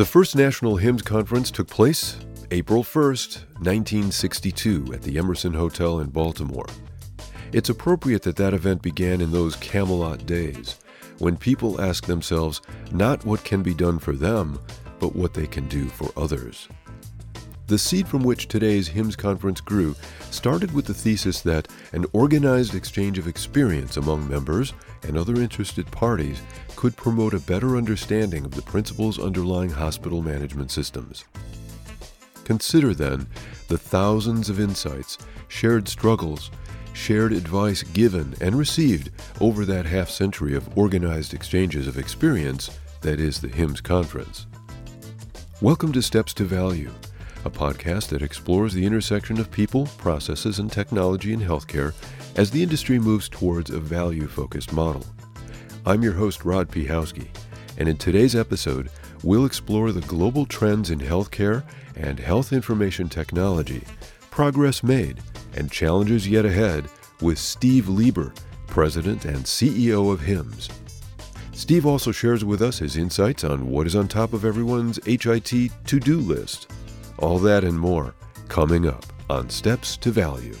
The first National HIMSS Conference took place April 1st, 1962, at the Emerson Hotel in Baltimore. It's appropriate that that event began in those Camelot days, when people ask themselves not what can be done for them, but what they can do for others. The seed from which today's HIMSS conference grew started with the thesis that an organized exchange of experience among members and other interested parties could promote a better understanding of the principles underlying hospital management systems. Consider then the thousands of insights, shared struggles, shared advice given and received over that half century of organized exchanges of experience that is the HIMSS Conference. Welcome to Steps to Value, a podcast that explores the intersection of people, processes, and technology in healthcare as the industry moves towards a value focused model. I'm your host, Rod Piechowski, and in today's episode, we'll explore the global trends in healthcare and health information technology, progress made, and challenges yet ahead with Steve Lieber, President and CEO of HIMSS. Steve also shares with us his insights on what is on top of everyone's HIT to do list. All that and more coming up on Steps to Value.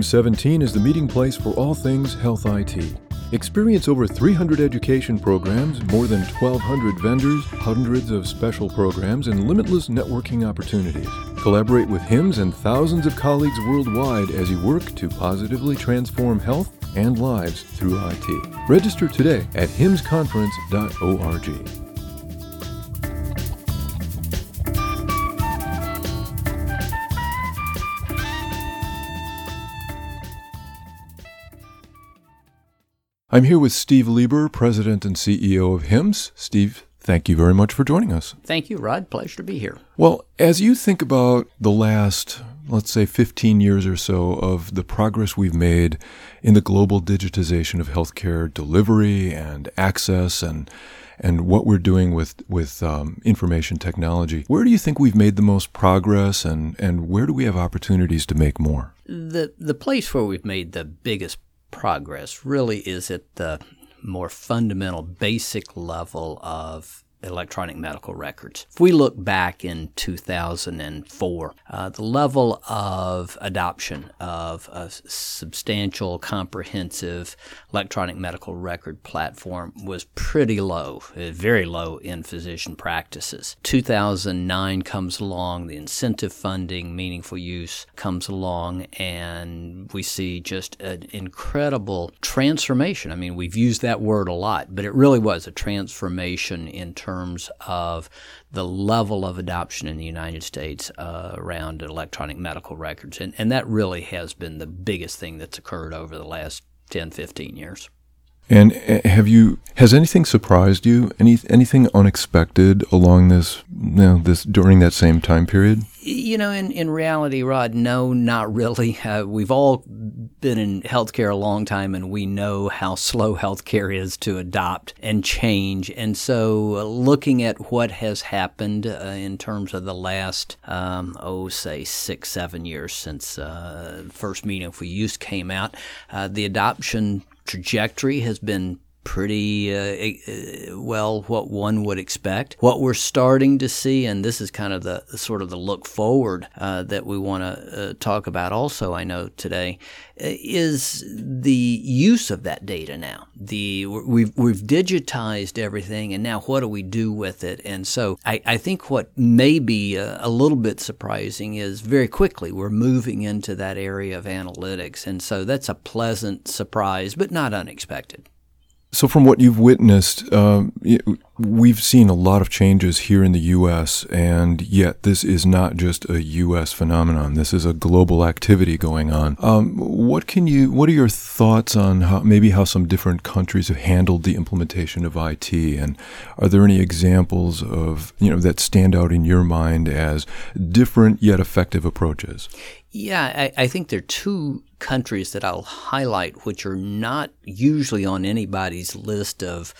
HIMSS 17 is the meeting place for all things health IT. Experience over 300 education programs, more than 1,200 vendors, hundreds of special programs, and limitless networking opportunities. Collaborate with HIMSS and thousands of colleagues worldwide as you work to positively transform health and lives through IT. Register today at himssconference.org. I'm here with Steve Lieber, President and CEO of HIMSS. Steve, thank you very much for joining us. Thank you, Rod. Pleasure to be here. Well, as you think about the last, let's say, 15 years or so of the progress we've made in the global digitization of healthcare delivery and access and and what we're doing with with um, information technology. Where do you think we've made the most progress, and and where do we have opportunities to make more? The the place where we've made the biggest progress? Really is at the more fundamental, basic level of electronic medical records. If we look back in 2004, uh, the level of adoption of a substantial, comprehensive electronic medical record platform was pretty low, uh, very low in physician practices. 2009 comes along, the incentive funding, meaningful use comes along, and we see just an incredible transformation. I mean, we've used that word a lot, but it really was a transformation in terms terms of the level of adoption in the United States uh, around electronic medical records. And, and that really has been the biggest thing that's occurred over the last 10, 15 years. And uh, have you has anything surprised you? Any anything unexpected along this you know, this during that same time period? You know, in, in reality, Rod, no, not really. Uh, we've all been in healthcare a long time, and we know how slow healthcare is to adopt and change. And so, uh, looking at what has happened uh, in terms of the last, um, oh, say six, seven years since uh, first meaningful use came out, uh, the adoption trajectory has been pretty uh, uh, well what one would expect. What we're starting to see, and this is kind of the sort of the look forward uh, that we want to uh, talk about also, I know today, uh, is the use of that data now. The we've we've digitized everything, and now what do we do with it? And so I, I think what may be a, a little bit surprising is very quickly we're moving into that area of analytics, and so that's a pleasant surprise, but not unexpected. So, from what you've witnessed, uh, We've seen a lot of changes here in the U.S., and yet this is not just a U.S. phenomenon. This is a global activity going on. Um, what can you? What are your thoughts on how maybe how some different countries have handled the implementation of IT, and are there any examples of you know that stand out in your mind as different yet effective approaches? Yeah, I, I, think there are two countries that I'll highlight, which are not usually on anybody's list of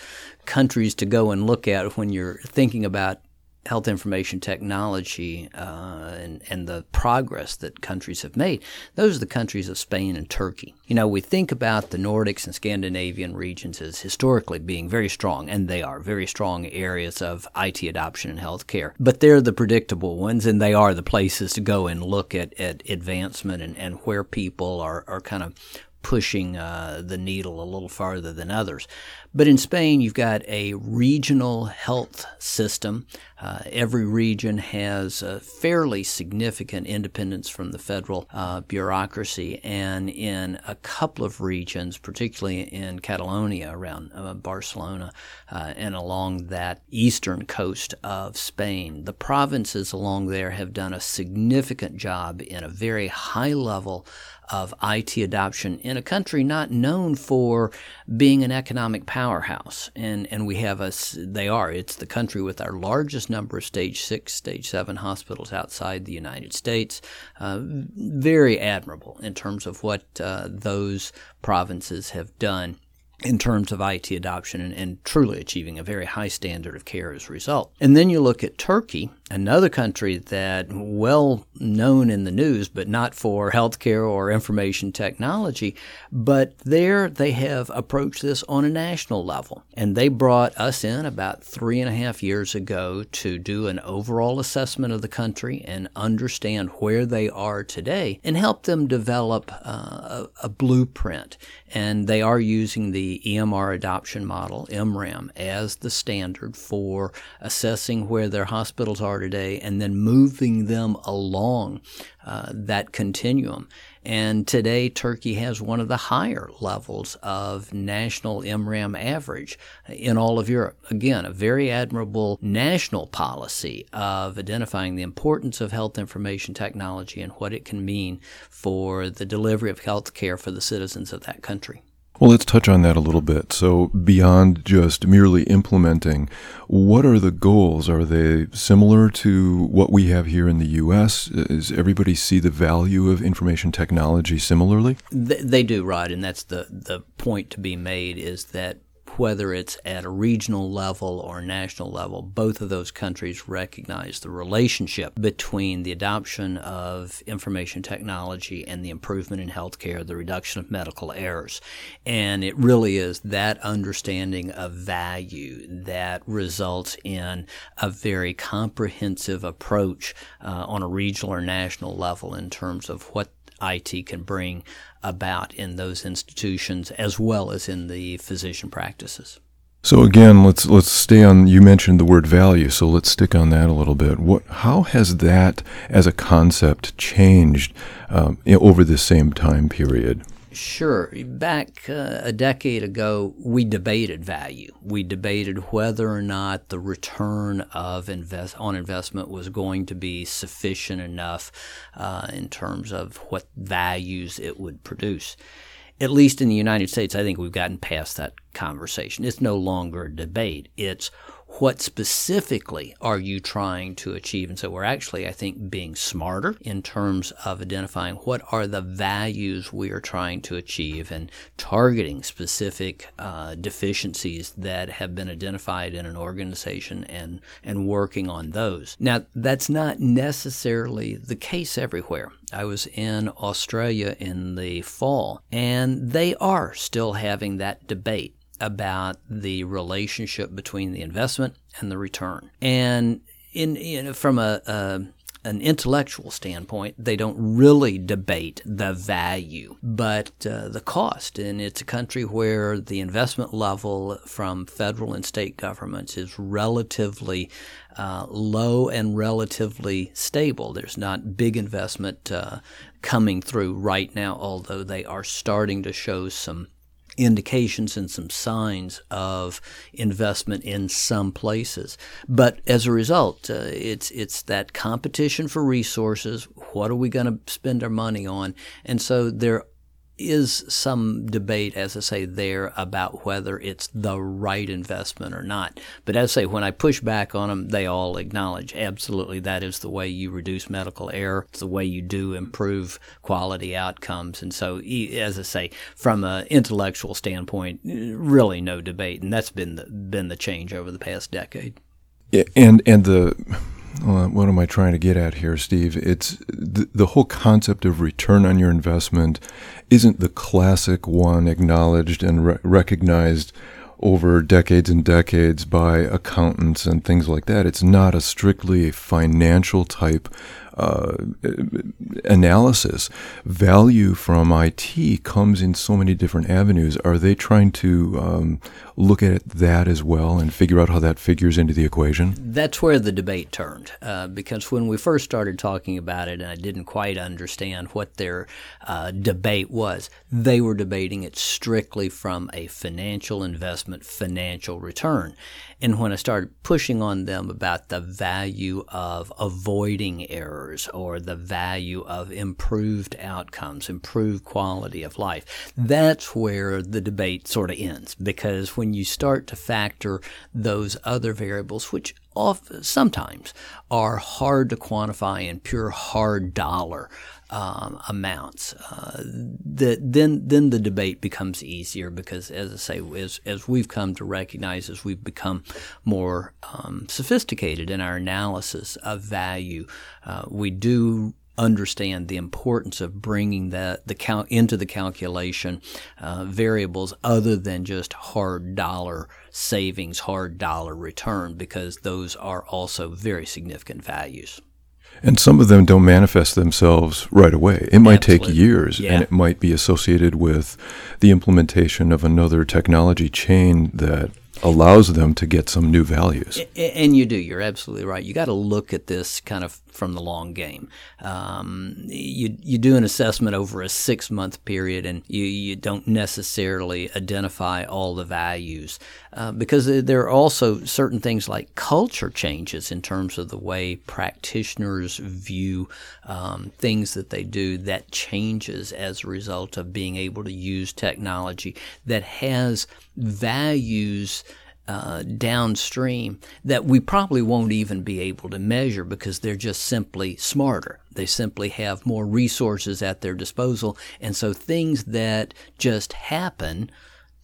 countries to go and look at when you're thinking about health information technology uh, and, and the progress that countries have made, those are the countries of Spain and Turkey. You know, we think about the Nordics and Scandinavian regions as historically being very strong, and they are very strong areas of IT adoption in healthcare. But they're the predictable ones, and they are the places to go and look at, at advancement and, and where people are, are kind of pushing uh, the needle a little farther than others. But in Spain, you've got a regional health system. Uh, every region has a fairly significant independence from the federal uh, bureaucracy. And in a couple of regions, particularly in Catalonia around uh, Barcelona uh, and along that eastern coast of Spain, the provinces along there have done a significant job in a very high level of IT adoption in a country not known for being an economic powerhouse. And, and we have a, they are, it's the country with our largest number of stage six, stage seven hospitals outside the United States. Uh, very admirable in terms of what uh, those provinces have done in terms of IT adoption and, and, truly achieving a very high standard of care as a result. And then you look at Turkey, another country that well known in the news, but not for healthcare or information technology. But there they have approached this on a national level. And they brought us in about three and a half years ago to do an overall assessment of the country and understand where they are today and help them develop uh, a, a blueprint. And they are using the EMR adoption model, EMRAM, as the standard for assessing where their hospitals are today and then moving them along uh, that continuum. And today, Turkey has one of the higher levels of national EMRAM average in all of Europe. Again, a very admirable national policy of identifying the importance of health information technology and what it can mean for the delivery of health care for the citizens of that country. Well, let's touch on that a little bit. So, beyond just merely implementing, what are the goals? Are they similar to what we have here in the U.S.? Does everybody see the value of information technology similarly? They, they do, Rod, and that's the, the point to be made is that whether it's at a regional level or national level, both of those countries recognize the relationship between the adoption of information technology and the improvement in healthcare, the reduction of medical errors. And it really is that understanding of value that results in a very comprehensive approach uh, on a regional or national level in terms of what IT can bring about in those institutions as well as in the physician practices. So again, let's let's stay on. You mentioned the word value, so let's stick on that a little bit. What, how has that as a concept changed um, over the same time period? Sure. Back uh, a decade ago, we debated value. We debated whether or not the return of invest on investment was going to be sufficient enough uh, in terms of what values it would produce. At least in the United States, I think we've gotten past that conversation. It's no longer a debate. It's what specifically are you trying to achieve? And so we're actually, I think, being smarter in terms of identifying what are the values we are trying to achieve and targeting specific uh, deficiencies that have been identified in an organization and, and working on those. Now, that's not necessarily the case everywhere. I was in Australia in the fall, and they are still having that debate about the relationship between the investment and the return. And in, from a, a an intellectual standpoint, they don't really debate the value, but uh, the cost. And it's a country where the investment level from federal and state governments is relatively uh, low and relatively stable. There's not big investment uh, coming through right now, although they are starting to show some indications and some signs of investment in some places. But as a result, uh, it's it's that competition for resources. What are we going to spend our money on? And so there is some debate, as I say, there about whether it's the right investment or not. But as I say, when I push back on them, they all acknowledge absolutely that is the way you reduce medical error. It's the way you do improve quality outcomes. And so, as I say, from an intellectual standpoint, really no debate, and that's been the, been the change over the past decade. Yeah, and and the well, what am I trying to get at here, Steve? It's the, the whole concept of return on your investment isn't the classic one acknowledged and re- recognized over decades and decades by accountants and things like that. It's not a strictly financial type uh, analysis. Value from IT comes in so many different avenues. Are they trying to um, look at that as well and figure out how that figures into the equation? That's where the debate turned. Uh, because when we first started talking about it, and I didn't quite understand what their uh, debate was, they were debating it strictly from a financial investment, financial return. And when I started pushing on them about the value of avoiding errors or the value of improved outcomes, improved quality of life, that's where the debate sort of ends. Because when you start to factor those other variables, which often, sometimes are hard to quantify in pure hard dollar um, amounts, uh, then then the debate becomes easier because, as I say, as as we've come to recognize, as we've become more um, sophisticated in our analysis of value, uh, we do understand the importance of bringing that the cal- into the calculation uh, variables other than just hard dollar savings, hard dollar return, because those are also very significant values. And some of them don't manifest themselves right away. It might Absolutely. take years, yeah. and it might be associated with the implementation of another technology chain that allows them to get some new values. And you do. You're absolutely right. You got to look at this kind of from the long game. Um, you you do an assessment over a six month period, and you you don't necessarily identify all the values uh, because there are also certain things like culture changes in terms of the way practitioners view um, things that they do. That changes as a result of being able to use technology that has values uh, downstream that we probably won't even be able to measure because they're just simply smarter. They simply have more resources at their disposal. And so things that just happen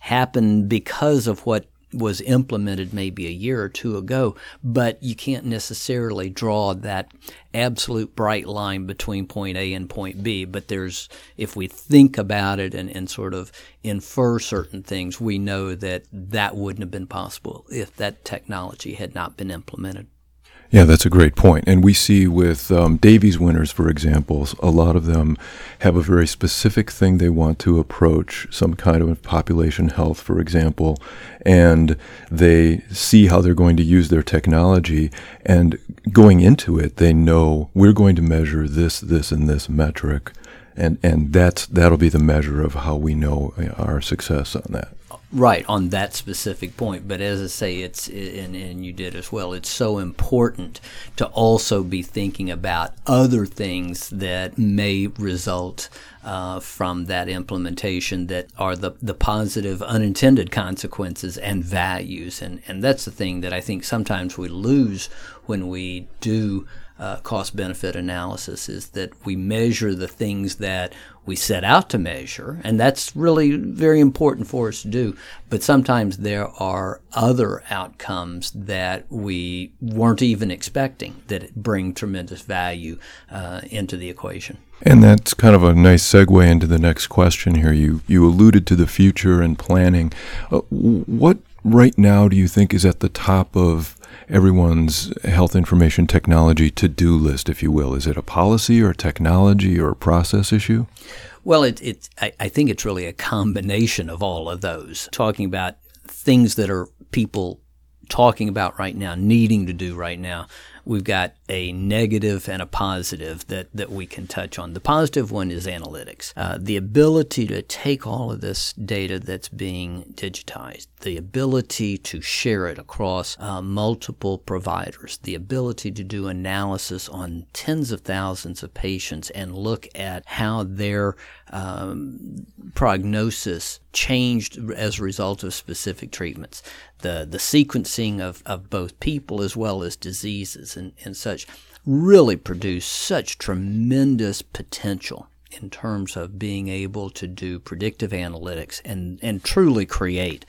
happen because of what was implemented maybe a year or two ago, but you can't necessarily draw that absolute bright line between point A and point B. But there's, if we think about it and, and sort of infer certain things, we know that that wouldn't have been possible if that technology had not been implemented. Yeah, that's a great point. And we see with um, Davies winners, for example, a lot of them have a very specific thing they want to approach, some kind of population health, for example, and they see how they're going to use their technology. And going into it, they know we're going to measure this, this, and this metric. And, and that's, that'll be the measure of how we know uh, our success on that. Right on that specific point, but as I say, it's and, and you did as well. It's so important to also be thinking about other things that may result uh, from that implementation that are the the positive unintended consequences and values, and and that's the thing that I think sometimes we lose when we do uh, cost benefit analysis is that we measure the things that we set out to measure, and that's really very important for us to do. But sometimes there are other outcomes that we weren't even expecting that bring tremendous value uh, into the equation. And that's kind of a nice segue into the next question here. You you alluded to the future and planning. Uh, what right now do you think is at the top of everyone's health information technology to do list, if you will? Is it a policy or a technology or a process issue? Well, it, it, I, I think it's really a combination of all of those. Talking about things that are people talking about right now, needing to do right now. we've got a negative and a positive that, that we can touch on. The positive one is analytics. Uh, the ability to take all of this data that's being digitized, the ability to share it across uh, multiple providers, the ability to do analysis on tens of thousands of patients and look at how their um, prognosis changed as a result of specific treatments, the, the sequencing of, of both people as well as diseases and, and such really produce such tremendous potential in terms of being able to do predictive analytics and, and truly create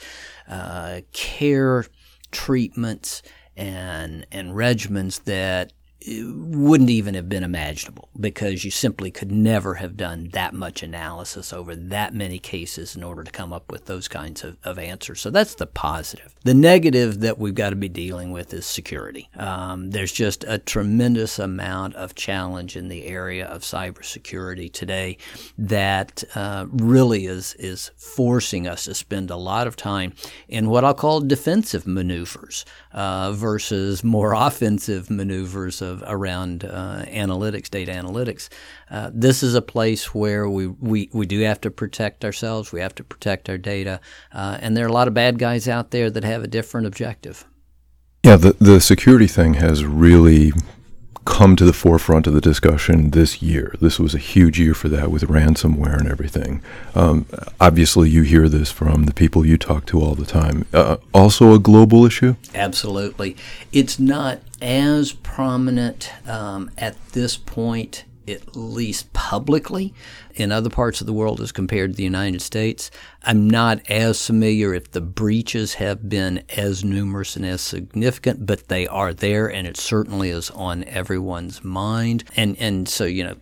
uh, care treatments and, and regimens that wouldn't even have been imaginable because you simply could never have done that much analysis over that many cases in order to come up with those kinds of, of answers. So that's the positive. The negative that we've got to be dealing with is security. Um, there's just a tremendous amount of challenge in the area of cybersecurity today that uh, really is is forcing us to spend a lot of time in what I'll call defensive maneuvers uh, versus more offensive maneuvers of around uh, analytics, data analytics. Uh, this is a place where we, we, we do have to protect ourselves. We have to protect our data, uh, and there are a lot of bad guys out there that have a different objective. Yeah, the the security thing has really come to the forefront of the discussion this year. This was a huge year for that with ransomware and everything. Um, obviously, you hear this from the people you talk to all the time. Uh, also, a global issue? Absolutely. It's not as prominent um, at this point at least publicly in other parts of the world as compared to the United States. I'm not as familiar if the breaches have been as numerous and as significant, but they are there, and it certainly is on everyone's mind. And and so you know,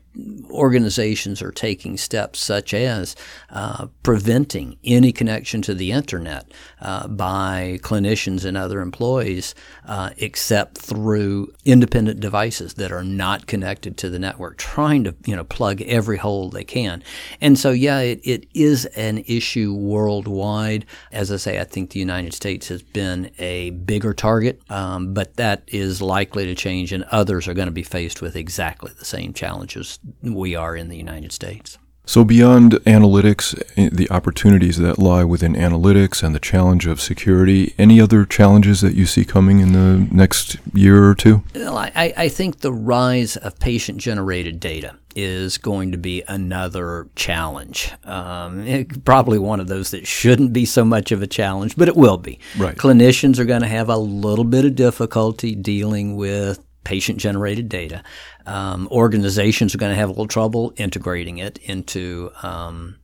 organizations are taking steps such as uh, preventing any connection to the internet uh, by clinicians and other employees, uh, except through independent devices that are not connected to the network, trying to you know plug every hole they can. And so yeah, it, it is an issue worldwide. As I say, I think the United States has been a bigger target, um, but that is likely to change, and others are going to be faced with exactly the same challenges we are in the United States. So, beyond analytics, eh, the opportunities that lie within analytics and the challenge of security, any other challenges that you see coming in the next year or two? Well, I, I think the rise of patient generated data is going to be another challenge. Um, it, probably one of those that shouldn't be so much of a challenge, but it will be. Right. Clinicians are going to have a little bit of difficulty dealing with patient generated data. Um, organizations are going to have a little trouble integrating it into um,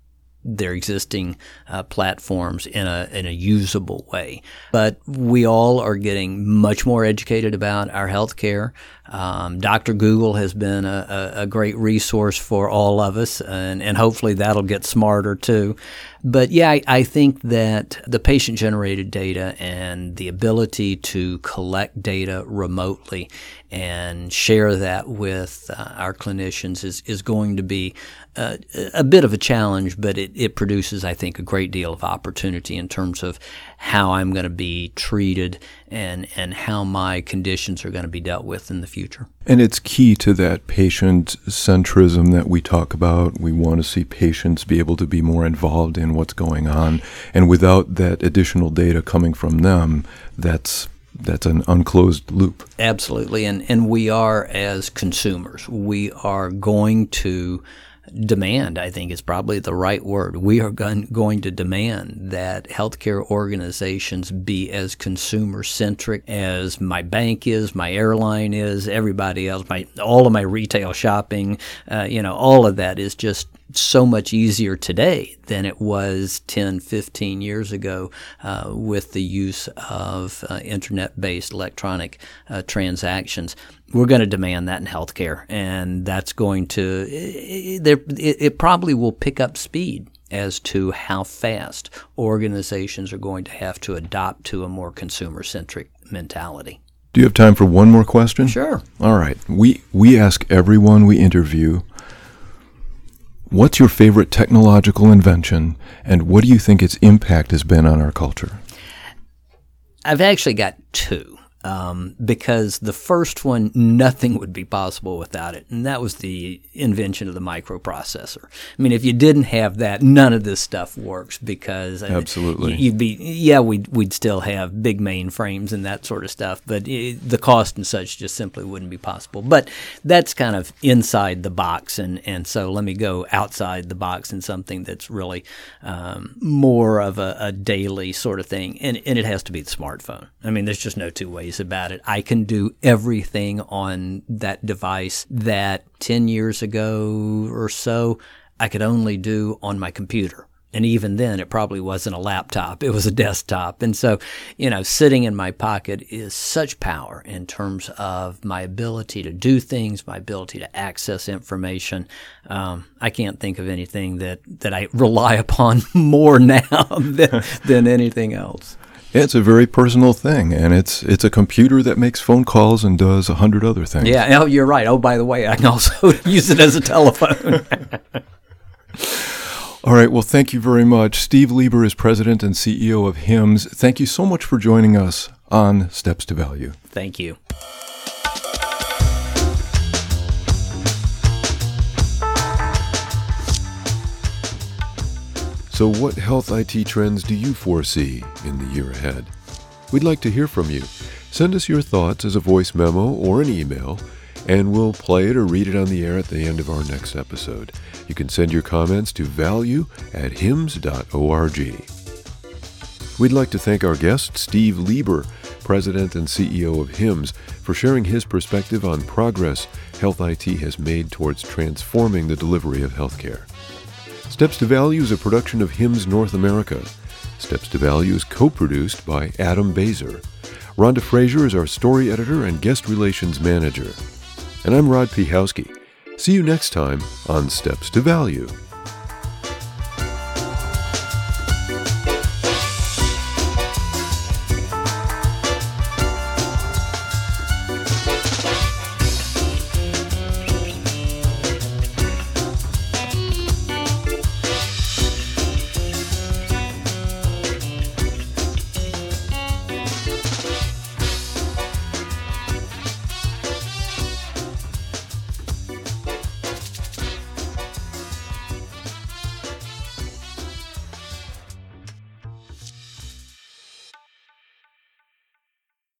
their existing uh, platforms in a in a usable way. But we all are getting much more educated about our healthcare. Um, Dr. Google has been a, a, a, great resource for all of us, and, and hopefully that'll get smarter too. But yeah, I, I think that the patient generated data and the ability to collect data remotely and share that with uh, our clinicians is, is going to be uh, a bit of a challenge, but it, it produces, I think, a great deal of opportunity in terms of how I'm going to be treated and, and how my conditions are going to be dealt with in the future. And it's key to that patient centrism that we talk about. We want to see patients be able to be more involved in what's going on. And without that additional data coming from them, that's that's an unclosed loop. Absolutely. And and we are as consumers, we are going to demand, I think is probably the right word. We are going to demand that healthcare organizations be as consumer centric as my bank is, my airline is, everybody else, my all of my retail shopping, uh, you know, all of that is just so much easier today than it was 10, 15 years ago uh, with the use of uh, internet based electronic uh, transactions. We're going to demand that in healthcare, and that's going to, it, it, it probably will pick up speed as to how fast organizations are going to have to adopt to a more consumer centric mentality. Do you have time for one more question? Sure. All right. We we ask everyone we interview What's your favorite technological invention, and what do you think its impact has been on our culture? I've actually got two. Um, because the first one, nothing would be possible without it. And that was the invention of the microprocessor. I mean, if you didn't have that, none of this stuff works because absolutely you'd be yeah we'd we'd still have big mainframes and that sort of stuff, but it, the cost and such just simply wouldn't be possible. But that's kind of inside the box, and and so let me go outside the box in something that's really um, more of a, a daily sort of thing, and and it has to be the smartphone. I mean, there's just no two ways about it. I can do everything on that device that 10 years ago or so I could only do on my computer. And even then, it probably wasn't a laptop. It was a desktop. And so, you know, sitting in my pocket is such power in terms of my ability to do things, my ability to access information. Um, I can't think of anything that, that I rely upon more now than, than anything else. It's a very personal thing, and it's it's a computer that makes phone calls and does a hundred other things. Yeah, oh, you're right. Oh, by the way, I can also use it as a telephone. All right. Well, thank you very much. Steve Lieber is president and CEO of HIMSS. Thank you so much for joining us on Steps to Value. Thank you. So, what health IT trends do you foresee in the year ahead? We'd like to hear from you. Send us your thoughts as a voice memo or an email, and we'll play it or read it on the air at the end of our next episode. You can send your comments to value at himss.org. We'd like to thank our guest, Steve Lieber, President and CEO of HIMSS, for sharing his perspective on progress Health IT has made towards transforming the delivery of healthcare. Steps to Value is a production of HIMSS North America. Steps to Value is co produced by Adam Baser. Rhonda Frazier is our story editor and guest relations manager. And I'm Rod Piechowski. See you next time on Steps to Value.